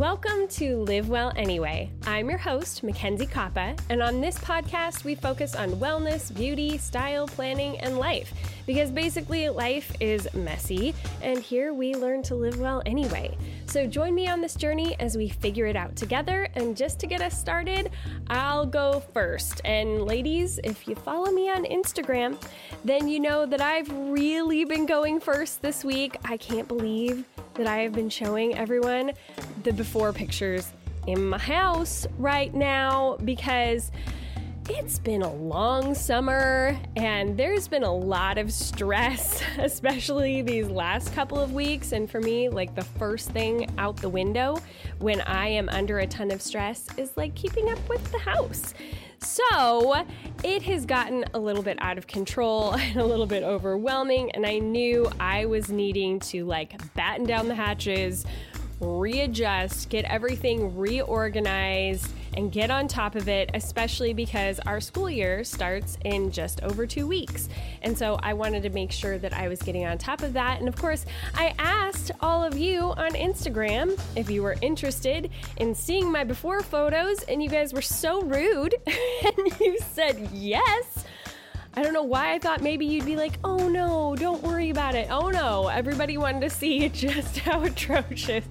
Welcome to Live Well Anyway. I'm your host, Mackenzie Koppa, and on this podcast, we focus on wellness, beauty, style, planning, and life. Because basically, life is messy, and here we learn to live well anyway. So join me on this journey as we figure it out together. And just to get us started, I'll go first. And ladies, if you follow me on Instagram, then you know that I've really been going first this week. I can't believe that I have been showing everyone the before pictures in my house right now because it's been a long summer and there's been a lot of stress, especially these last couple of weeks. And for me, like the first thing out the window when I am under a ton of stress is like keeping up with the house. So it has gotten a little bit out of control and a little bit overwhelming. And I knew I was needing to like batten down the hatches, readjust, get everything reorganized, and get on top of it, especially because our school year starts in just over two weeks. And so I wanted to make sure that I was getting on top of that. And of course, I asked all of you on Instagram if you were interested in seeing my before photos, and you guys were so rude and you said yes. I don't know why I thought maybe you'd be like, oh no, don't worry about it. Oh no, everybody wanted to see just how atrocious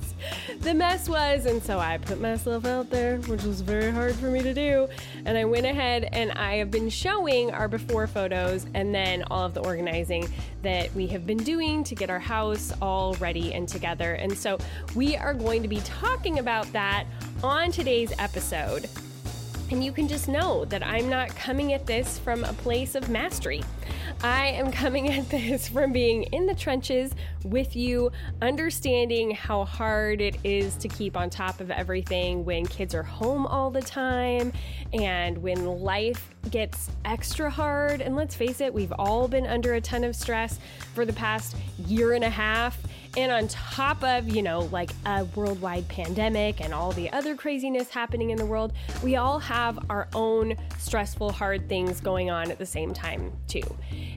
the mess was. And so I put myself out there, which was very hard for me to do. And I went ahead and I have been showing our before photos and then all of the organizing that we have been doing to get our house all ready and together. And so we are going to be talking about that on today's episode. And you can just know that I'm not coming at this from a place of mastery. I am coming at this from being in the trenches with you, understanding how hard it is to keep on top of everything when kids are home all the time and when life gets extra hard. And let's face it, we've all been under a ton of stress for the past year and a half. And on top of, you know, like a worldwide pandemic and all the other craziness happening in the world, we all have our own stressful, hard things going on at the same time, too.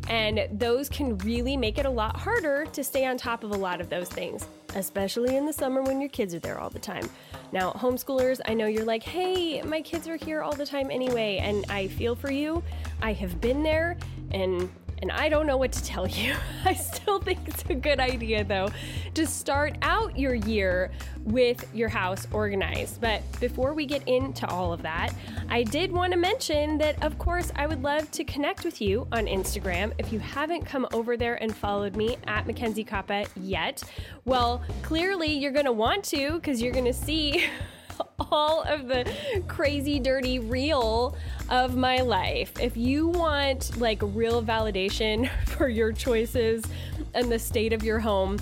And those can really make it a lot harder to stay on top of a lot of those things, especially in the summer when your kids are there all the time. Now, homeschoolers, I know you're like, hey, my kids are here all the time anyway, and I feel for you. I have been there, and and I don't know what to tell you. I still think it's a good idea, though, to start out your year with your house organized. But before we get into all of that, I did want to mention that, of course, I would love to connect with you on Instagram. If you haven't come over there and followed me at Mackenzie Koppa yet, well, clearly you're going to want to because you're going to see. all of the crazy, dirty, real of my life. If you want like real validation for your choices and the state of your home,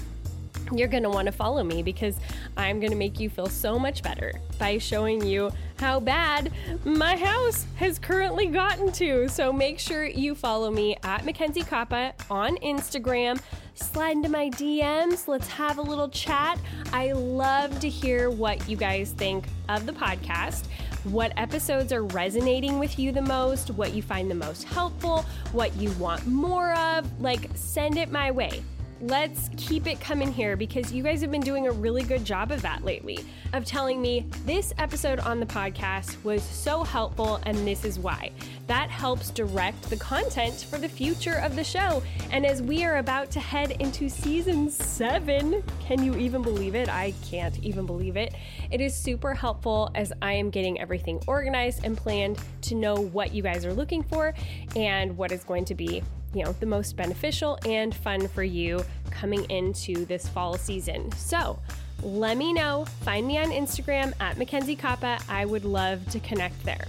you're going to want to follow me because I'm going to make you feel so much better by showing you how bad my house has currently gotten to. So make sure you follow me at Mackenzie Koppa on Instagram. Slide into my DMs. Let's have a little chat. I love to hear what you guys think of the podcast what episodes are resonating with you the most, what you find the most helpful, what you want more of. Like, send it my way. Let's keep it coming here because you guys have been doing a really good job of that lately, of telling me this episode on the podcast was so helpful and this is why. That helps direct the content for the future of the show. And as we are about to head into season seven, can you even believe it? I can't even believe it. It is super helpful as I am getting everything organized and planned to know what you guys are looking for and what is going to be you know, the most beneficial and fun for you coming into this fall season. So, let me know. Find me on Instagram at Mackenzie Koppa. I would love to connect there.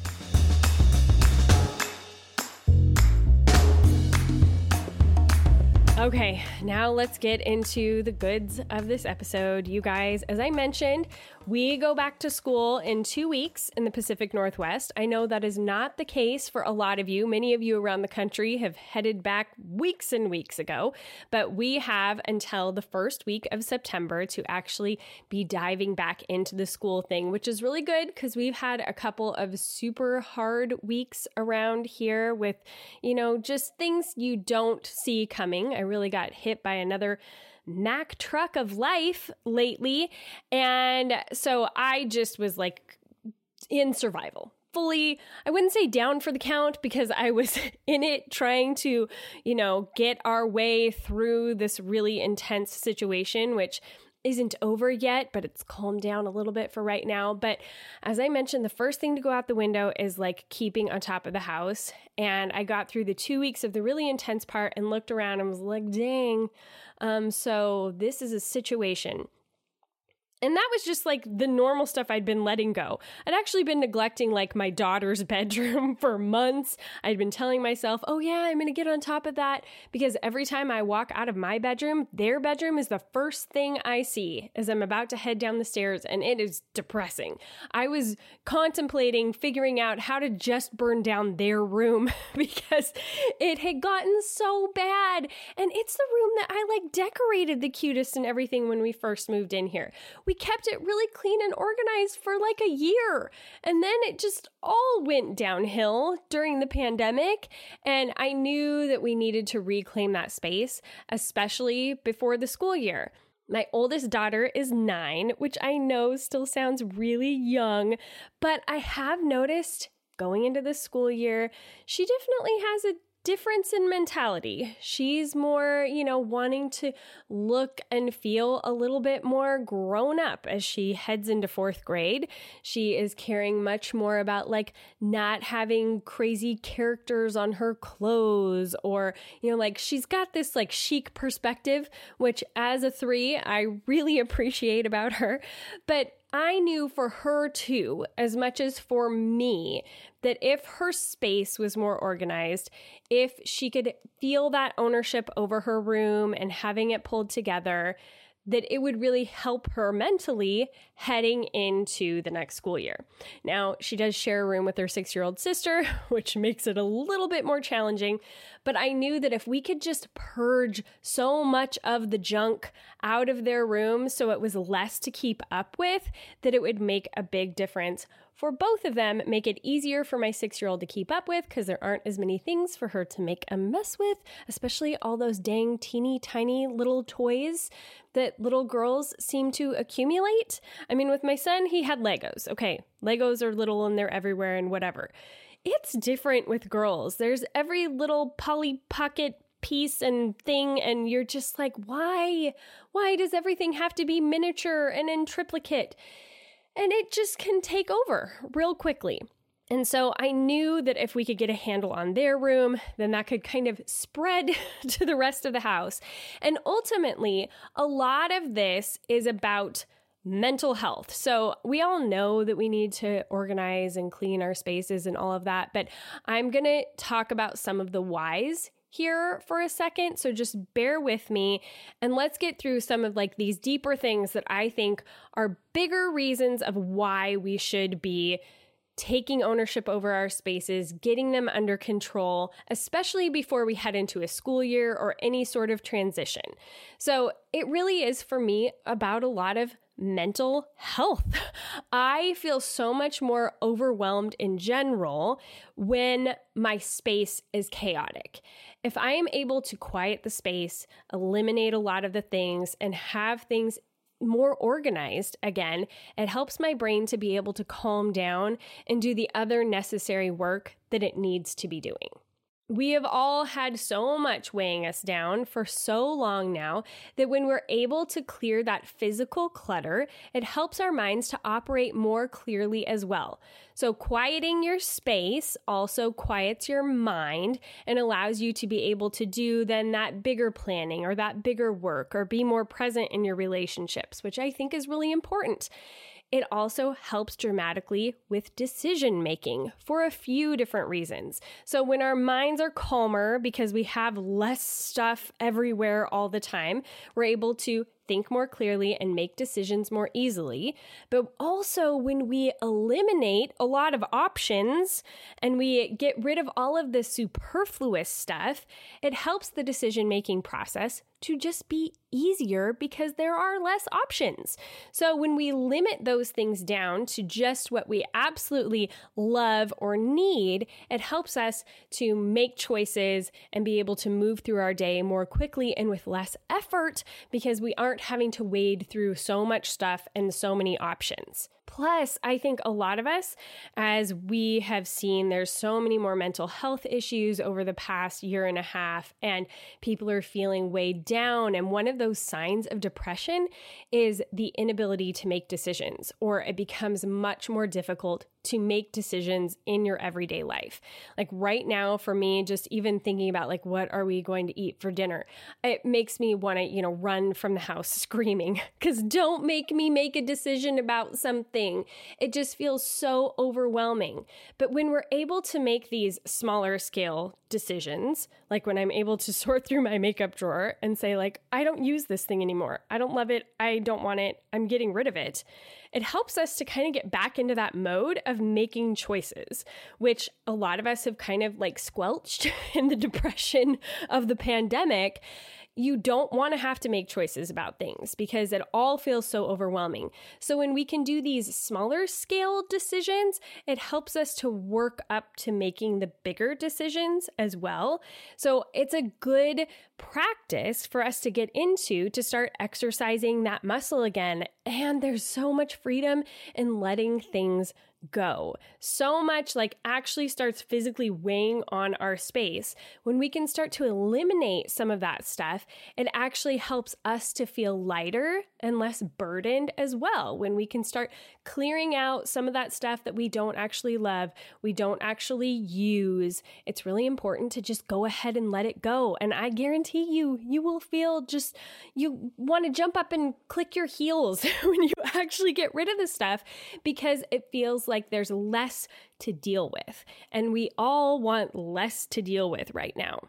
Okay, now let's get into the goods of this episode. You guys, as I mentioned, we go back to school in two weeks in the Pacific Northwest. I know that is not the case for a lot of you. Many of you around the country have headed back weeks and weeks ago, but we have until the first week of September to actually be diving back into the school thing, which is really good because we've had a couple of super hard weeks around here with, you know, just things you don't see coming. I really got hit by another Mack truck of life lately. And so I just was like in survival fully i wouldn't say down for the count because i was in it trying to you know get our way through this really intense situation which isn't over yet, but it's calmed down a little bit for right now. But as I mentioned, the first thing to go out the window is like keeping on top of the house. And I got through the two weeks of the really intense part and looked around and was like, dang. Um, so this is a situation and that was just like the normal stuff I'd been letting go. I'd actually been neglecting like my daughter's bedroom for months. I'd been telling myself, oh yeah, I'm gonna get on top of that because every time I walk out of my bedroom, their bedroom is the first thing I see as I'm about to head down the stairs, and it is depressing. I was contemplating figuring out how to just burn down their room because it had gotten so bad. And it's the room that I like decorated the cutest and everything when we first moved in here. We we kept it really clean and organized for like a year. And then it just all went downhill during the pandemic. And I knew that we needed to reclaim that space, especially before the school year. My oldest daughter is nine, which I know still sounds really young, but I have noticed going into the school year, she definitely has a difference in mentality. She's more, you know, wanting to look and feel a little bit more grown up as she heads into fourth grade. She is caring much more about like not having crazy characters on her clothes or, you know, like she's got this like chic perspective, which as a three, I really appreciate about her. But I knew for her too, as much as for me, that if her space was more organized, if she could feel that ownership over her room and having it pulled together, that it would really help her mentally heading into the next school year. Now, she does share a room with her six year old sister, which makes it a little bit more challenging. But I knew that if we could just purge so much of the junk out of their room so it was less to keep up with, that it would make a big difference for both of them, make it easier for my six year old to keep up with because there aren't as many things for her to make a mess with, especially all those dang teeny tiny little toys that little girls seem to accumulate. I mean, with my son, he had Legos. Okay, Legos are little and they're everywhere and whatever. It's different with girls. There's every little Polly Pocket piece and thing and you're just like why why does everything have to be miniature and in triplicate and it just can take over real quickly. And so I knew that if we could get a handle on their room, then that could kind of spread to the rest of the house. And ultimately, a lot of this is about mental health. So we all know that we need to organize and clean our spaces and all of that, but I'm going to talk about some of the whys here for a second. So just bear with me and let's get through some of like these deeper things that I think are bigger reasons of why we should be taking ownership over our spaces, getting them under control, especially before we head into a school year or any sort of transition. So, it really is for me about a lot of mental health. I feel so much more overwhelmed in general when my space is chaotic. If I am able to quiet the space, eliminate a lot of the things, and have things more organized again, it helps my brain to be able to calm down and do the other necessary work that it needs to be doing. We have all had so much weighing us down for so long now that when we're able to clear that physical clutter, it helps our minds to operate more clearly as well. So, quieting your space also quiets your mind and allows you to be able to do then that bigger planning or that bigger work or be more present in your relationships, which I think is really important. It also helps dramatically with decision making for a few different reasons. So, when our minds are calmer because we have less stuff everywhere all the time, we're able to think more clearly and make decisions more easily. But also, when we eliminate a lot of options and we get rid of all of the superfluous stuff, it helps the decision making process to just be easier because there are less options. So when we limit those things down to just what we absolutely love or need, it helps us to make choices and be able to move through our day more quickly and with less effort because we aren't having to wade through so much stuff and so many options. Plus, I think a lot of us, as we have seen, there's so many more mental health issues over the past year and a half, and people are feeling weighed down. And one of those signs of depression is the inability to make decisions, or it becomes much more difficult to make decisions in your everyday life. Like right now for me just even thinking about like what are we going to eat for dinner? It makes me want to, you know, run from the house screaming cuz don't make me make a decision about something. It just feels so overwhelming. But when we're able to make these smaller scale decisions, like when I'm able to sort through my makeup drawer and say like I don't use this thing anymore. I don't love it. I don't want it. I'm getting rid of it. It helps us to kind of get back into that mode of making choices, which a lot of us have kind of like squelched in the depression of the pandemic you don't want to have to make choices about things because it all feels so overwhelming. So when we can do these smaller scale decisions, it helps us to work up to making the bigger decisions as well. So it's a good practice for us to get into to start exercising that muscle again. And there's so much freedom in letting things go. So much like actually starts physically weighing on our space. When we can start to eliminate some of that stuff, it actually helps us to feel lighter and less burdened as well. When we can start clearing out some of that stuff that we don't actually love, we don't actually use, it's really important to just go ahead and let it go. And I guarantee you, you will feel just, you want to jump up and click your heels when you actually get rid of the stuff because it feels like there's less to deal with. And we all want less to deal with right now.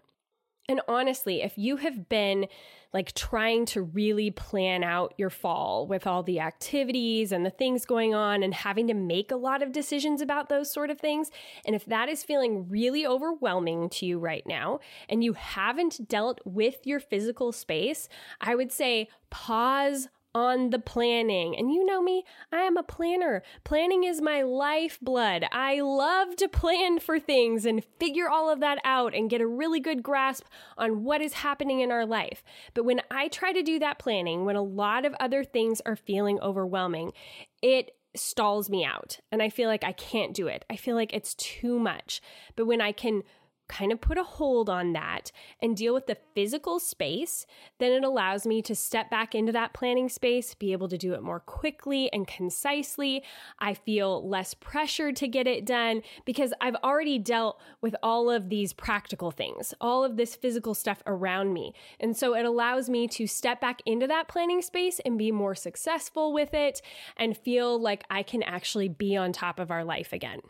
And honestly, if you have been like trying to really plan out your fall with all the activities and the things going on and having to make a lot of decisions about those sort of things, and if that is feeling really overwhelming to you right now and you haven't dealt with your physical space, I would say pause on the planning. And you know me, I am a planner. Planning is my lifeblood. I love to plan for things and figure all of that out and get a really good grasp on what is happening in our life. But when I try to do that planning, when a lot of other things are feeling overwhelming, it stalls me out and I feel like I can't do it. I feel like it's too much. But when I can kind of put a hold on that and deal with the physical space, then it allows me to step back into that planning space, be able to do it more quickly and concisely. I feel less pressured to get it done because I've already dealt with all of these practical things, all of this physical stuff around me. And so it allows me to step back into that planning space and be more successful with it and feel like I can actually be on top of our life again.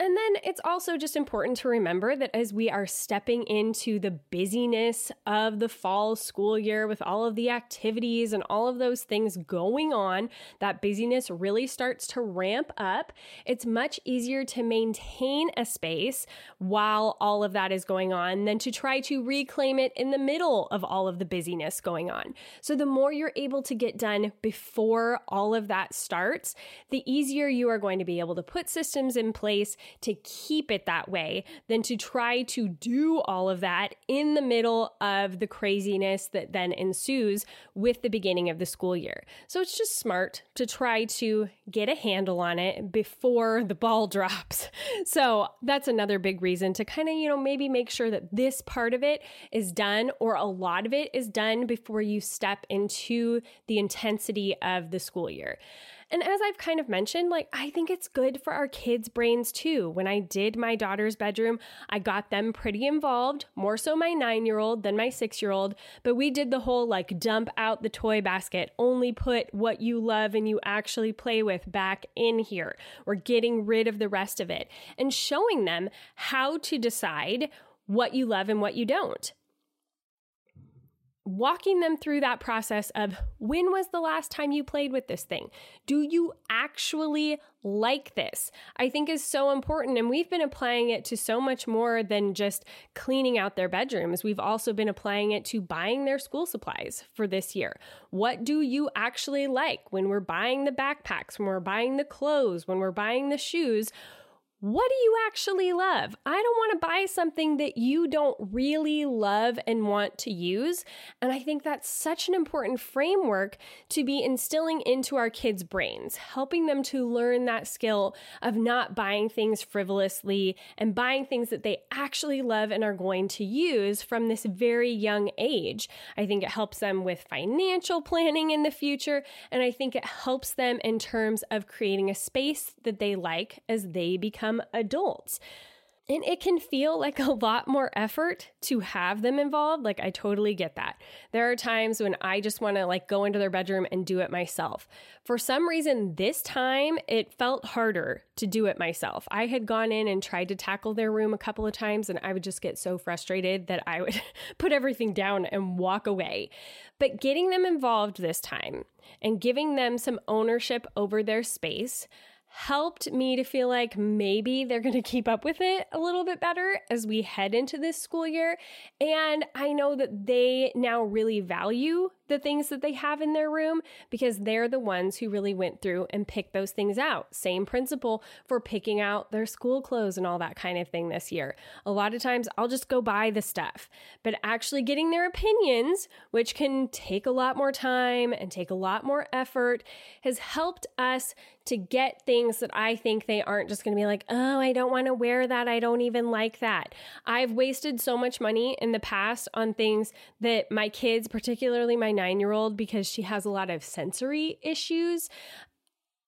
And then it's also just important to remember that as we are stepping into the busyness of the fall school year with all of the activities and all of those things going on, that busyness really starts to ramp up. It's much easier to maintain a space while all of that is going on than to try to reclaim it in the middle of all of the busyness going on. So the more you're able to get done before all of that starts, the easier you are going to be able to put systems in place to keep it that way than to try to do all of that in the middle of the craziness that then ensues with the beginning of the school year. So it's just smart to try to get a handle on it before the ball drops. So that's another big reason to kind of, you know, maybe make sure that this part of it is done or a lot of it is done before you step into the intensity of the school year. And as I've kind of mentioned, like I think it's good for our kids' brains too. When I did my daughter's bedroom, I got them pretty involved, more so my nine year old than my six year old. But we did the whole like dump out the toy basket, only put what you love and you actually play with back in here. We're getting rid of the rest of it and showing them how to decide what you love and what you don't walking them through that process of when was the last time you played with this thing? Do you actually like this? I think is so important. And we've been applying it to so much more than just cleaning out their bedrooms. We've also been applying it to buying their school supplies for this year. What do you actually like when we're buying the backpacks, when we're buying the clothes, when we're buying the shoes? What do you actually love? I don't want to buy something that you don't really love and want to use. And I think that's such an important framework to be instilling into our kids' brains, helping them to learn that skill of not buying things frivolously and buying things that they actually love and are going to use from this very young age. I think it helps them with financial planning in the future. And I think it helps them in terms of creating a space that they like as they become become adults. And it can feel like a lot more effort to have them involved. Like, I totally get that. There are times when I just want to like go into their bedroom and do it myself. For some reason, this time it felt harder to do it myself. I had gone in and tried to tackle their room a couple of times, and I would just get so frustrated that I would put everything down and walk away. But getting them involved this time and giving them some ownership over their space helped me to feel like maybe they're going to keep up with it a little bit better as we head into this school year. And I know that they now really value the things that they have in their room because they're the ones who really went through and picked those things out. Same principle for picking out their school clothes and all that kind of thing this year. A lot of times I'll just go buy the stuff, but actually getting their opinions, which can take a lot more time and take a lot more effort, has helped us to get things that I think they aren't just going to be like, oh, I don't want to wear that. I don't even like that. I've wasted so much money in the past on things that my kids, particularly my nine year old because she has a lot of sensory issues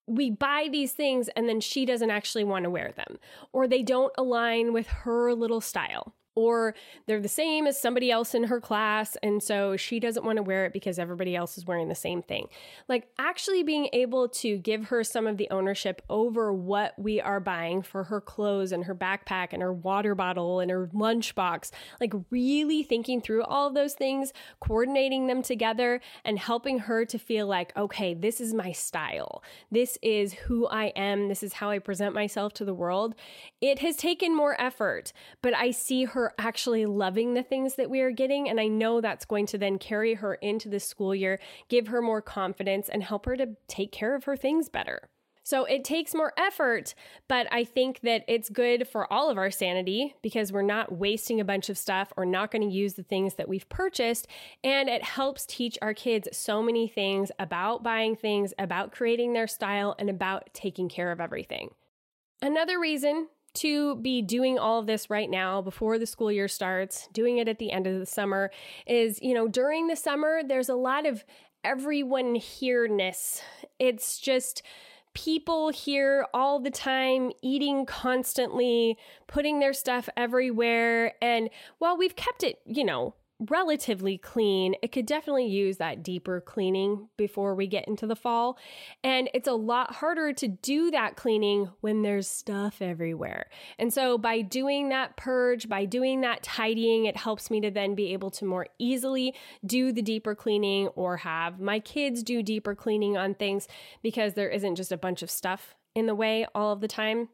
we buy these things and then she doesn't actually want to wear them, or they don't align with her little style or they're the same as somebody else in her class and so she doesn't want to wear it because everybody else is wearing the same thing. Like actually being able to give her some of the ownership over what we are buying for her clothes and her backpack and her water bottle and her lunchbox, like really thinking through all of those things, coordinating them together and helping her to feel like, okay, this is my style. This is who I am. This is how I present myself to the world. It has taken more effort, but I see her actually loving the things that we are getting. And I know that's going to then carry her into the school year, give her more confidence, and help her to take care of her things better. So it takes more effort, but I think that it's good for all of our sanity because we're not wasting a bunch of stuff or not going to use the things that we've purchased. And it helps teach our kids so many things about buying things, about creating their style, and about taking care of everything. Another reason to be doing all of this right now before the school year starts, doing it at the end of the summer is, you know, during the summer, there's a lot of everyone here ness. It's just, people here all the time, eating constantly, putting their stuff everywhere. And while we've kept it, you know, relatively clean, it could definitely use that deeper cleaning before we get into the fall. And it's a lot harder to do that cleaning when there's stuff everywhere. And so by doing that purge, by doing that tidying, it helps me to then be able to more easily do the deeper cleaning or have my kids do deeper cleaning on things because there isn't just a bunch of stuff in the way all of the time.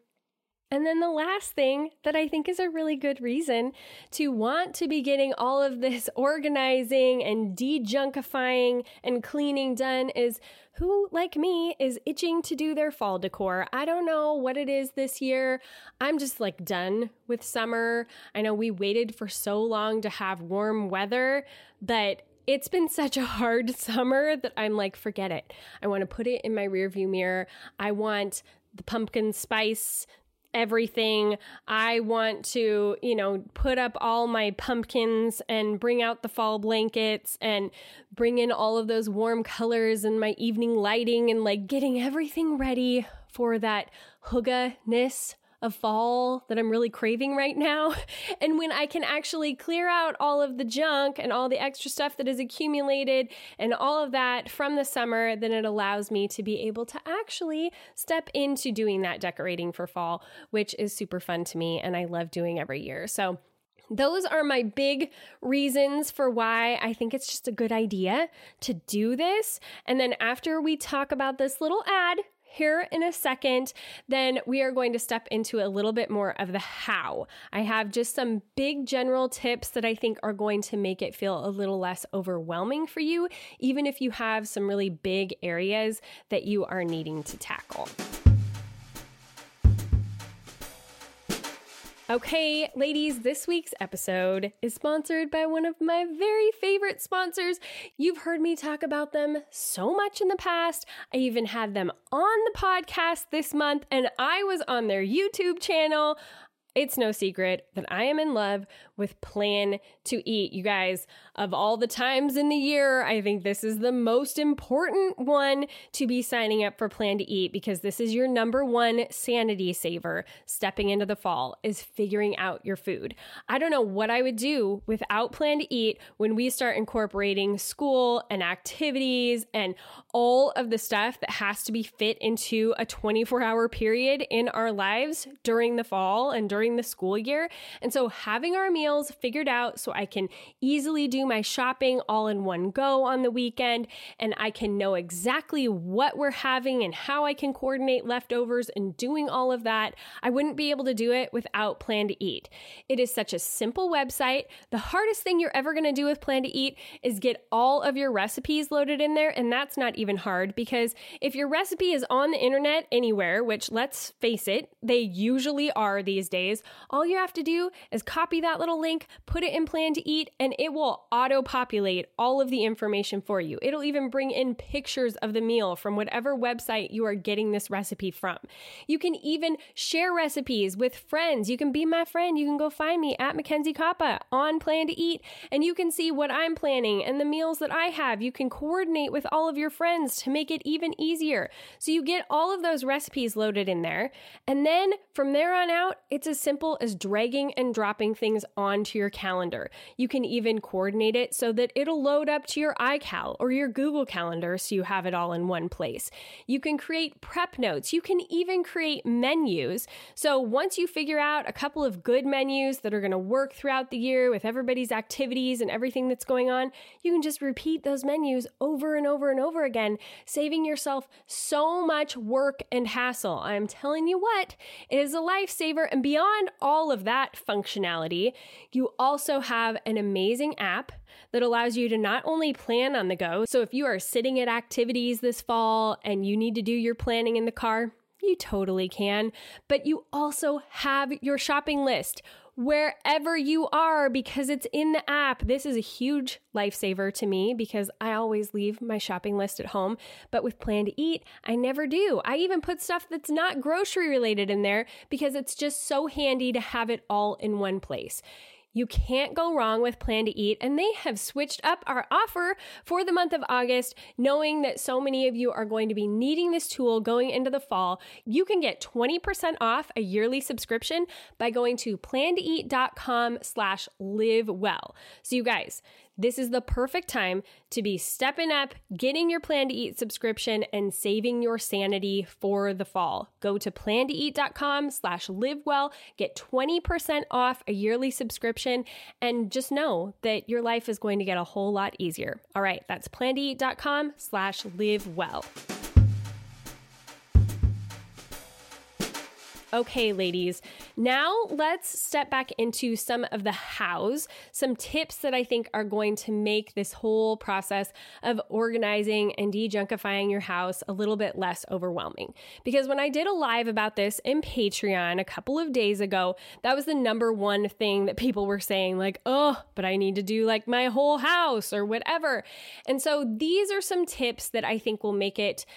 And then the last thing that I think is a really good reason to want to be getting all of this organizing and dejunkifying and cleaning done is who, like me, is itching to do their fall decor. I don't know what it is this year. I'm just like done with summer. I know we waited for so long to have warm weather, but it's been such a hard summer that I'm like, forget it. I want to put it in my rearview mirror. I want the pumpkin spice everything. I want to, you know, put up all my pumpkins and bring out the fall blankets and bring in all of those warm colors and my evening lighting and like getting everything ready for that hygge-ness of fall that I'm really craving right now. And when I can actually clear out all of the junk and all the extra stuff that is accumulated and all of that from the summer, then it allows me to be able to actually step into doing that decorating for fall, which is super fun to me and I love doing every year. So those are my big reasons for why I think it's just a good idea to do this. And then after we talk about this little ad, here in a second, then we are going to step into a little bit more of the how. I have just some big general tips that I think are going to make it feel a little less overwhelming for you, even if you have some really big areas that you are needing to tackle. Okay, ladies, this week's episode is sponsored by one of my very favorite sponsors. You've heard me talk about them so much in the past. I even had them on the podcast this month, and I was on their YouTube channel. It's no secret that I am in love with Plan to Eat. You guys, of all the times in the year, I think this is the most important one to be signing up for Plan to Eat because this is your number one sanity saver stepping into the fall is figuring out your food. I don't know what I would do without Plan to Eat when we start incorporating school and activities and all of the stuff that has to be fit into a 24 hour period in our lives during the fall and during the school year. And so having our meals figured out so I can easily do my shopping all in one go on the weekend and I can know exactly what we're having and how I can coordinate leftovers and doing all of that. I wouldn't be able to do it without Plan to Eat. It is such a simple website. The hardest thing you're ever going to do with Plan to Eat is get all of your recipes loaded in there. And that's not even hard because if your recipe is on the internet anywhere, which let's face it, they usually are these days, all you have to do is copy that little link, put it in plan to eat, and it will auto populate all of the information for you. It'll even bring in pictures of the meal from whatever website you are getting this recipe from. You can even share recipes with friends. You can be my friend. You can go find me at Mackenzie Koppa on Plan to Eat, and you can see what I'm planning and the meals that I have. You can coordinate with all of your friends to make it even easier. So you get all of those recipes loaded in there. And then from there on out, it's as simple as dragging and dropping things onto your calendar. You can even coordinate it so that it'll load up to your iCal or your Google Calendar so you have it all in one place. You can create prep notes. You can even create menus. So once you figure out a couple of good menus that are going to work throughout the year with everybody's activities and everything that's going on, you can just repeat those menus over and over and over again, saving yourself so much work and hassle. I'm telling you what, it is a lifesaver. And beyond all of that functionality, you also have an amazing app that allows you to not only plan on the go. So if you are sitting at activities this fall and you need to do your planning in the car, you totally can. But you also have your shopping list wherever you are because it's in the app. This is a huge lifesaver to me because I always leave my shopping list at home. But with Plan to Eat, I never do. I even put stuff that's not grocery related in there because it's just so handy to have it all in one place. You can't go wrong with Plan to Eat, and they have switched up our offer for the month of August, knowing that so many of you are going to be needing this tool going into the fall. You can get 20% off a yearly subscription by going to plantoeat.com slash live well. So you guys, this is the perfect time to be stepping up, getting your Plan to Eat subscription, and saving your sanity for the fall. Go to plantoeat.com slash live well, get 20% off a yearly subscription, and just know that your life is going to get a whole lot easier. All right, that's plantoeat.com slash live Okay, ladies, now let's step back into some of the hows, some tips that I think are going to make this whole process of organizing and dejunkifying your house a little bit less overwhelming. Because when I did a live about this in Patreon a couple of days ago, that was the number one thing that people were saying, like, oh, but I need to do like my whole house or whatever. And so these are some tips that I think will make it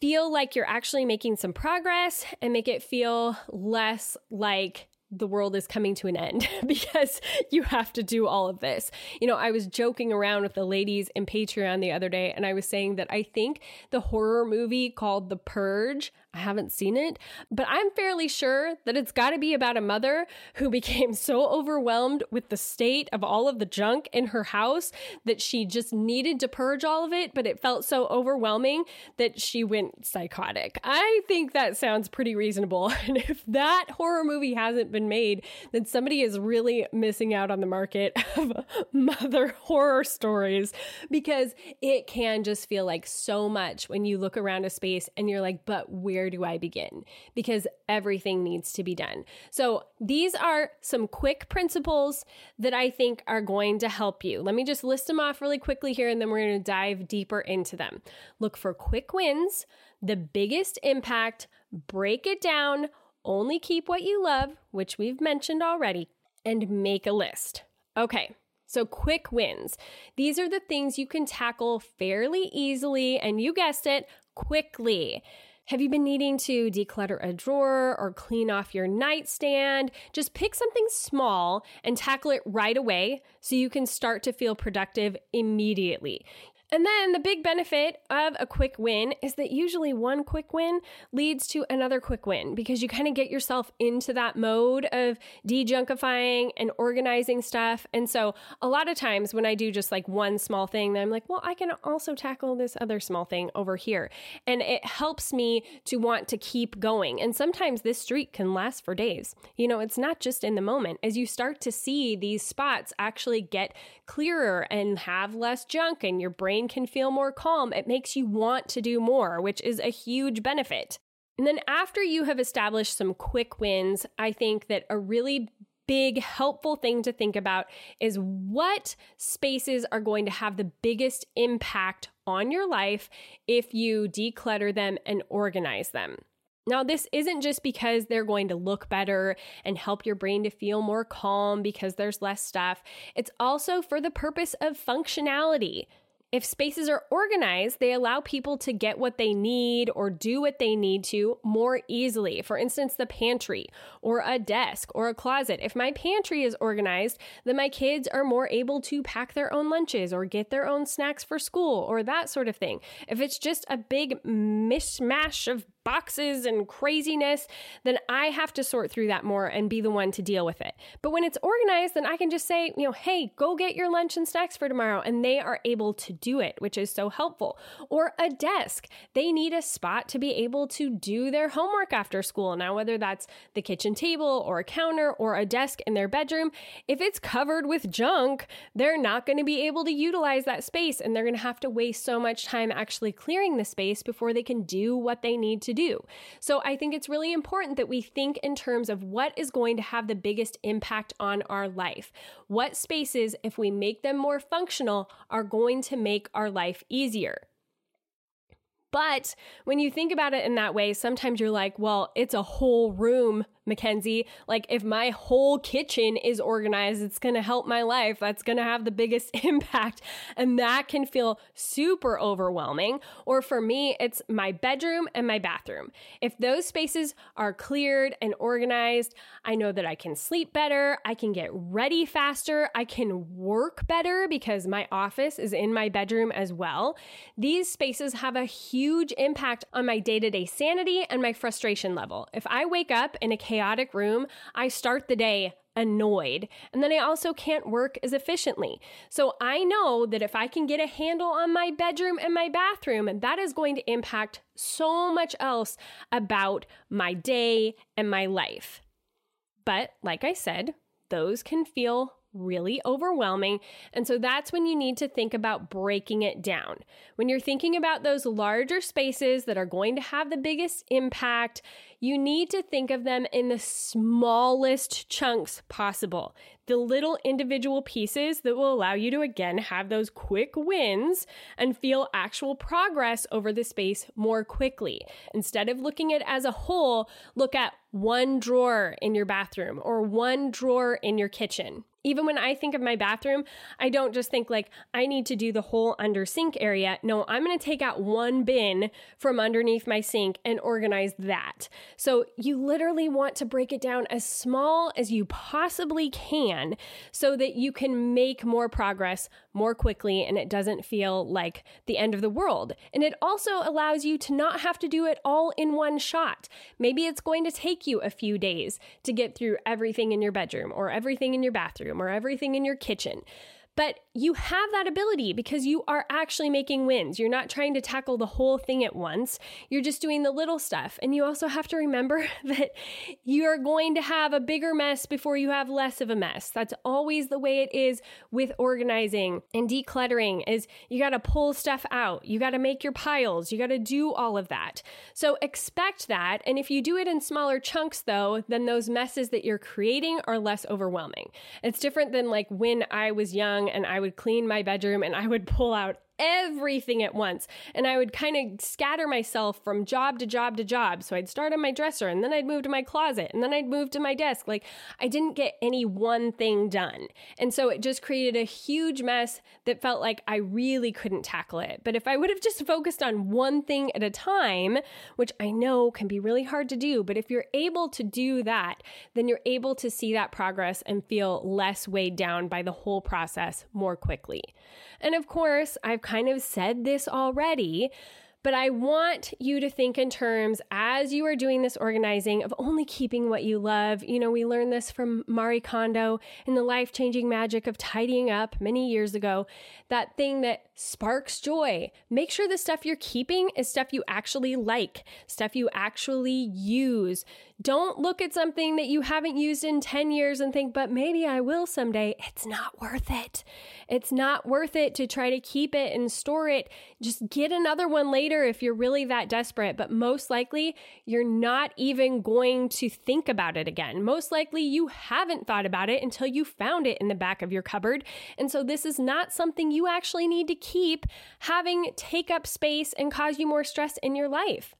feel like you're actually making some progress and make it feel less like the world is coming to an end because you have to do all of this. You know, I was joking around with the ladies in Patreon the other day and I was saying that I think the horror movie called The Purge, I haven't seen it, but I'm fairly sure that it's got to be about a mother who became so overwhelmed with the state of all of the junk in her house that she just needed to purge all of it, but it felt so overwhelming that she went psychotic. I think that sounds pretty reasonable. And if that horror movie hasn't been made, then somebody is really missing out on the market of mother horror stories because it can just feel like so much when you look around a space and you're like, but where where do I begin? Because everything needs to be done. So these are some quick principles that I think are going to help you. Let me just list them off really quickly here and then we're going to dive deeper into them. Look for quick wins, the biggest impact, break it down, only keep what you love, which we've mentioned already, and make a list. Okay. So, quick wins. These are the things you can tackle fairly easily, and you guessed it, quickly. Have you been needing to declutter a drawer or clean off your nightstand? Just pick something small and tackle it right away so you can start to feel productive immediately. And then the big benefit of a quick win is that usually one quick win leads to another quick win because you kind of get yourself into that mode of dejunkifying and organizing stuff. And so a lot of times when I do just like one small thing, then I'm like, well, I can also tackle this other small thing over here. And it helps me to want to keep going. And sometimes this streak can last for days. You know, it's not just in the moment. As you start to see these spots actually get clearer and have less junk and your brain brain can feel more calm. It makes you want to do more, which is a huge benefit. And then after you have established some quick wins, I think that a really big helpful thing to think about is what spaces are going to have the biggest impact on your life if you declutter them and organize them. Now, this isn't just because they're going to look better and help your brain to feel more calm because there's less stuff. It's also for the purpose of functionality. If spaces are organized, they allow people to get what they need or do what they need to more easily. For instance, the pantry or a desk or a closet. If my pantry is organized, then my kids are more able to pack their own lunches or get their own snacks for school or that sort of thing. If it's just a big mishmash of boxes and craziness, then I have to sort through that more and be the one to deal with it. But when it's organized, then I can just say, you know, hey, go get your lunch and snacks for tomorrow. And they are able to do it, which is so helpful. Or a desk. They need a spot to be able to do their homework after school. Now, whether that's the kitchen table or a counter or a desk in their bedroom, if it's covered with junk, they're not going to be able to utilize that space and they're going to have to waste so much time actually clearing the space before they can do what they need to do. So I think it's really important that we think in terms of what is going to have the biggest impact on our life. What spaces, if we make them more functional, are going to make our life easier. But when you think about it in that way, sometimes you're like, well, it's a whole room Mackenzie. Like, if my whole kitchen is organized, it's going to help my life. That's going to have the biggest impact. And that can feel super overwhelming. Or for me, it's my bedroom and my bathroom. If those spaces are cleared and organized, I know that I can sleep better. I can get ready faster. I can work better because my office is in my bedroom as well. These spaces have a huge impact on my day to day sanity and my frustration level. If I wake up in a room, I start the day annoyed. And then I also can't work as efficiently. So I know that if I can get a handle on my bedroom and my bathroom, that is going to impact so much else about my day and my life. But like I said, those can feel really overwhelming. And so that's when you need to think about breaking it down. When you're thinking about those larger spaces that are going to have the biggest impact, you need to think of them in the smallest chunks possible. The little individual pieces that will allow you to again have those quick wins and feel actual progress over the space more quickly. Instead of looking at it as a whole, look at one drawer in your bathroom or one drawer in your kitchen. Even when I think of my bathroom, I don't just think like I need to do the whole under sink area. No, I'm going to take out one bin from underneath my sink and organize that. So you literally want to break it down as small as you possibly can so that you can make more progress more quickly and it doesn't feel like the end of the world. And it also allows you to not have to do it all in one shot. Maybe it's going to take you a few days to get through everything in your bedroom or everything in your bathroom or everything in your kitchen. But you have that ability because you are actually making wins. You're not trying to tackle the whole thing at once. You're just doing the little stuff. And you also have to remember that you're going to have a bigger mess before you have less of a mess. That's always the way it is with organizing and decluttering is you got to pull stuff out. You got to make your piles. You got to do all of that. So expect that. And if you do it in smaller chunks though, then those messes that you're creating are less overwhelming. It's different than like when I was young young and I would clean my bedroom and I would pull out everything at once. And I would kind of scatter myself from job to job to job. So I'd start on my dresser and then I'd move to my closet and then I'd move to my desk. Like I didn't get any one thing done. And so it just created a huge mess that felt like I really couldn't tackle it. But if I would have just focused on one thing at a time, which I know can be really hard to do, but if you're able to do that, then you're able to see that progress and feel less weighed down by the whole process more quickly. And of course, I've kind of said this already, but I want you to think in terms as you are doing this organizing of only keeping what you love. You know, we learned this from Marie Kondo in the life changing magic of tidying up many years ago. That thing that sparks joy. Make sure the stuff you're keeping is stuff you actually like, stuff you actually use. Don't look at something that you haven't used in 10 years and think, but maybe I will someday. It's not worth it. It's not worth it to try to keep it and store it. Just get another one later if you're really that desperate, but most likely you're not even going to think about it again. Most likely you haven't thought about it until you found it in the back of your cupboard. And so this is not something you actually need to keep having take up space and cause you more stress in your life.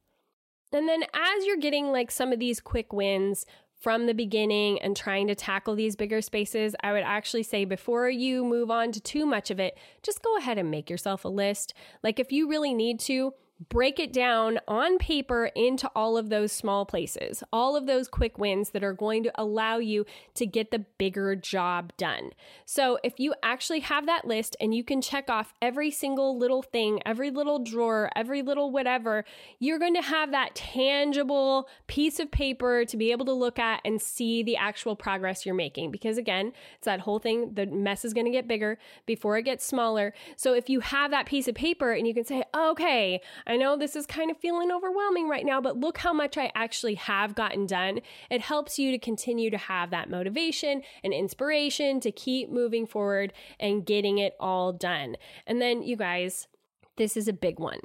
And then as you're getting like some of these quick wins, from the beginning and trying to tackle these bigger spaces, I would actually say before you move on to too much of it, just go ahead and make yourself a list. Like if you really need to, break it down on paper into all of those small places, all of those quick wins that are going to allow you to get the bigger job done. So if you actually have that list and you can check off every single little thing, every little drawer, every little whatever, you're going to have that tangible piece of paper to be able to look at and see the actual progress you're making. Because again, it's that whole thing, the mess is going to get bigger before it gets smaller. So if you have that piece of paper and you can say, okay, I know this is kind of feeling overwhelming right now, but look how much I actually have gotten done. It helps you to continue to have that motivation and inspiration to keep moving forward and getting it all done. And then, you guys, this is a big one.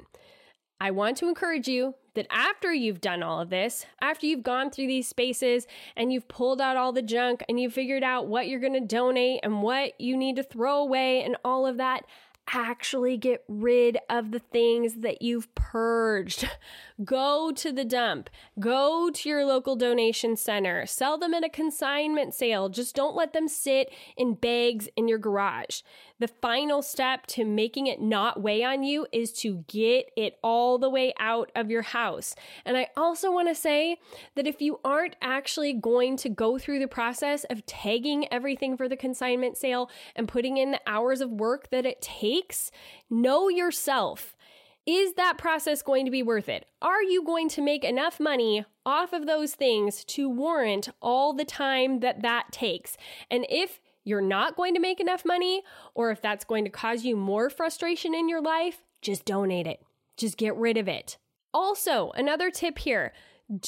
I want to encourage you that after you've done all of this, after you've gone through these spaces and you've pulled out all the junk and you've figured out what you're going to donate and what you need to throw away and all of that, actually get rid of the things that you've purged. Go to the dump. Go to your local donation center. Sell them at a consignment sale. Just don't let them sit in bags in your garage. The final step to making it not weigh on you is to get it all the way out of your house. And I also want to say that if you aren't actually going to go through the process of tagging everything for the consignment sale and putting in the hours of work that it takes, know yourself. Is that process going to be worth it? Are you going to make enough money off of those things to warrant all the time that that takes? And if you're not going to make enough money, or if that's going to cause you more frustration in your life, just donate it. Just get rid of it. Also, another tip here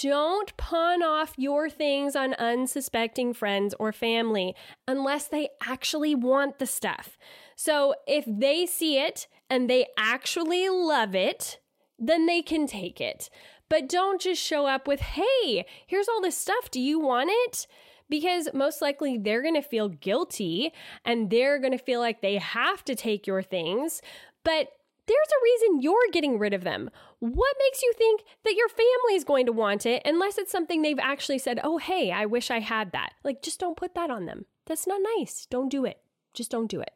don't pawn off your things on unsuspecting friends or family unless they actually want the stuff. So if they see it and they actually love it, then they can take it. But don't just show up with, hey, here's all this stuff. Do you want it? Because most likely they're going to feel guilty and they're going to feel like they have to take your things. But there's a reason you're getting rid of them. What makes you think that your family is going to want it unless it's something they've actually said, oh, hey, I wish I had that? Like, just don't put that on them. That's not nice. Don't do it. Just don't do it.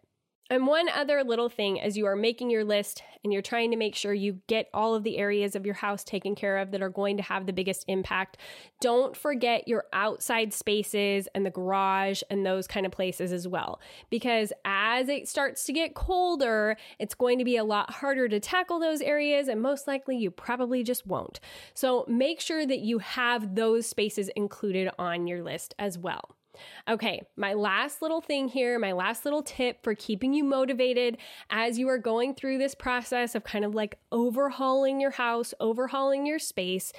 And one other little thing as you are making your list and you're trying to make sure you get all of the areas of your house taken care of that are going to have the biggest impact, don't forget your outside spaces and the garage and those kind of places as well. Because as it starts to get colder, it's going to be a lot harder to tackle those areas, and most likely you probably just won't. So make sure that you have those spaces included on your list as well. Okay, my last little thing here, my last little tip for keeping you motivated as you are going through this process of kind of like overhauling your house, overhauling your space,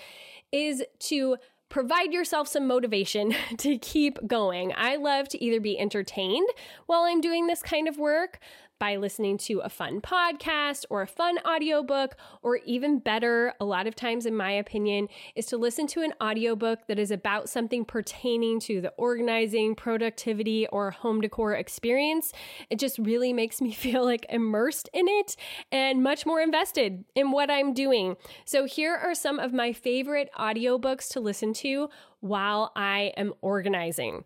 is to provide yourself some motivation to keep going. I love to either be entertained while I'm doing this kind of work, by listening to a fun podcast or a fun audiobook, or even better, a lot of times, in my opinion, is to listen to an audiobook that is about something pertaining to the organizing, productivity, or home decor experience. It just really makes me feel like immersed in it and much more invested in what I'm doing. So, here are some of my favorite audiobooks to listen to while I am organizing.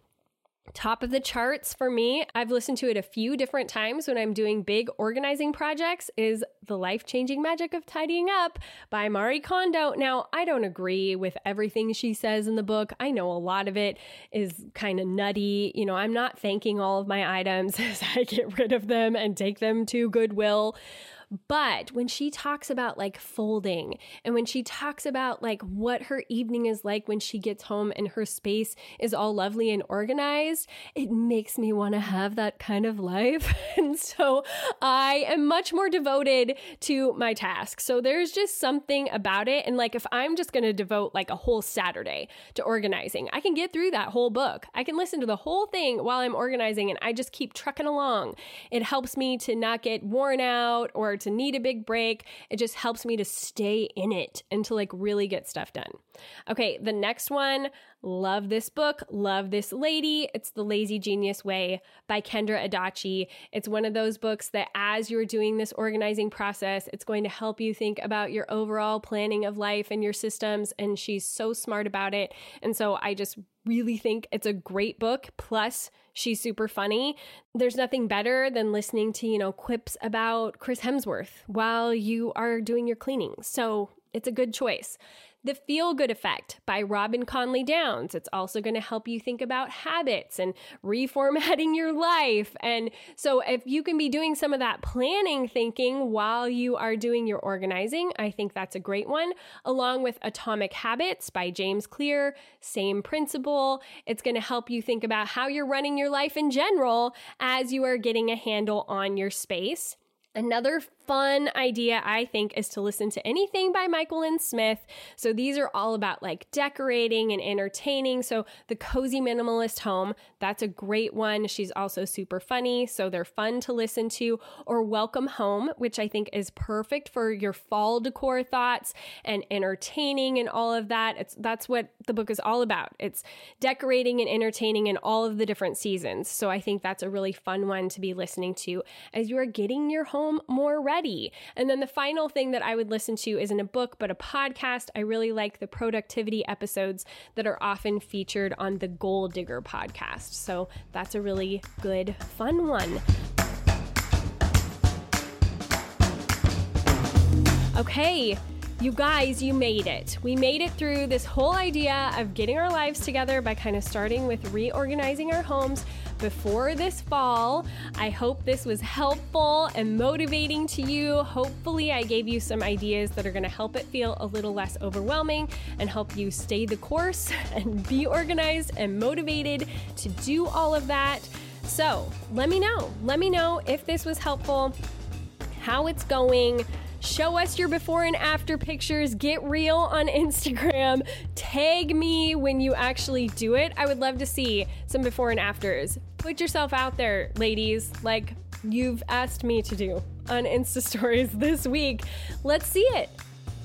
Top of the charts for me, I've listened to it a few different times when I'm doing big organizing projects, is The Life Changing Magic of Tidying Up by Marie Kondo. Now, I don't agree with everything she says in the book. I know a lot of it is kind of nutty. You know, I'm not thanking all of my items as I get rid of them and take them to Goodwill. But when she talks about like folding and when she talks about like what her evening is like when she gets home and her space is all lovely and organized, it makes me want to have that kind of life. and so I am much more devoted to my task. So there's just something about it. And like if I'm just going to devote like a whole Saturday to organizing, I can get through that whole book. I can listen to the whole thing while I'm organizing and I just keep trucking along. It helps me to not get worn out or to need a big break. It just helps me to stay in it and to like really get stuff done. Okay, the next one, love this book, love this lady. It's The Lazy Genius Way by Kendra Adachi. It's one of those books that as you're doing this organizing process, it's going to help you think about your overall planning of life and your systems. And she's so smart about it. And so I just really think it's a great book. Plus, she's super funny. There's nothing better than listening to, you know, quips about Chris Hemsworth while you are doing your cleaning. So it's a good choice. The Feel Good Effect by Robyn Conley Downs. It's also going to help you think about habits and reformatting your life. And so, if you can be doing some of that planning thinking while you are doing your organizing, I think that's a great one. Along with Atomic Habits by James Clear, same principle. It's going to help you think about how you're running your life in general as you are getting a handle on your space. Another fun idea, I think, is to listen to anything by Myquillyn Smith. So these are all about like decorating and entertaining. So the Cozy Minimalist Home, that's a great one. She's also super funny. So they're fun to listen to. Or Welcome Home, which I think is perfect for your fall decor thoughts and entertaining and all of that. It's that's what the book is all about. It's decorating and entertaining in all of the different seasons. So I think that's a really fun one to be listening to as you are getting your home more ready. And then the final thing that I would listen to isn't a book, but a podcast. I really like the productivity episodes that are often featured on the Goal Digger podcast. So that's a really good, fun one. Okay, you guys, you made it. We made it through this whole idea of getting our lives together by kind of starting with reorganizing our homes before this fall. I hope this was helpful and motivating to you. Hopefully, I gave you some ideas that are going to help it feel a little less overwhelming and help you stay the course and be organized and motivated to do all of that. So, let me know. Let me know if this was helpful, how it's going Show us your before and after pictures. Get real on Instagram. Tag me when you actually do it. I would love to see some before and afters. Put yourself out there, ladies, like you've asked me to do on Insta stories this week. Let's see it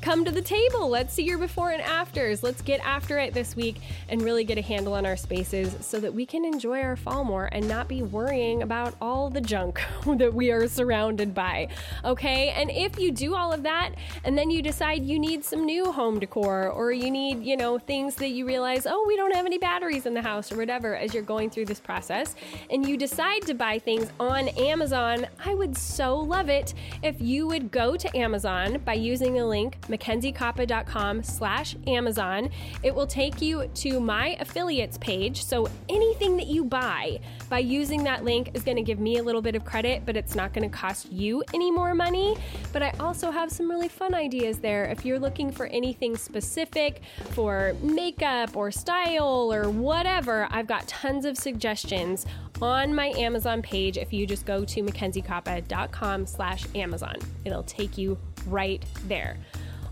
come to the table. Let's see your before and afters. Let's get after it this week and really get a handle on our spaces so that we can enjoy our fall more and not be worrying about all the junk that we are surrounded by. Okay? And if you do all of that and then you decide you need some new home decor or you need, you know, things that you realize, oh, we don't have any batteries in the house or whatever as you're going through this process, and you decide to buy things on Amazon, I would so love it if you would go to Amazon by using the link mackenziekoppa.com slash Amazon. It will take you to my affiliates page. So anything that you buy by using that link is going to give me a little bit of credit, but it's not going to cost you any more money. But I also have some really fun ideas there. If you're looking for anything specific for makeup or style or whatever, I've got tons of suggestions on my Amazon page if you just go to mackenziekoppa.com slash Amazon. It'll take you right there.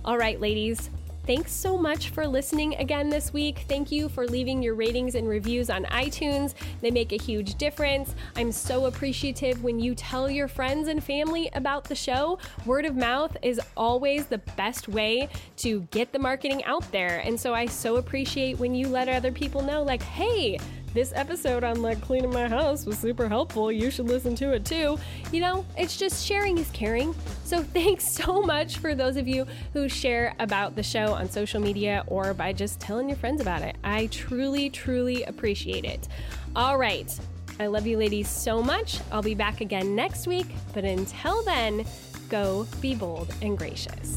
All right, ladies. Thanks so much for listening again this week. Thank you for leaving your ratings and reviews on iTunes. They make a huge difference. I'm so appreciative when you tell your friends and family about the show. Word of mouth is always the best way to get the marketing out there. And so I so appreciate when you let other people know, like, hey, this episode on like cleaning my house was super helpful. You should listen to it too. You know, it's just sharing is caring. So thanks so much for those of you who share about the show on social media or by just telling your friends about it. I truly, truly appreciate it. All right. I love you ladies so much. I'll be back again next week. But until then, go be bold and gracious.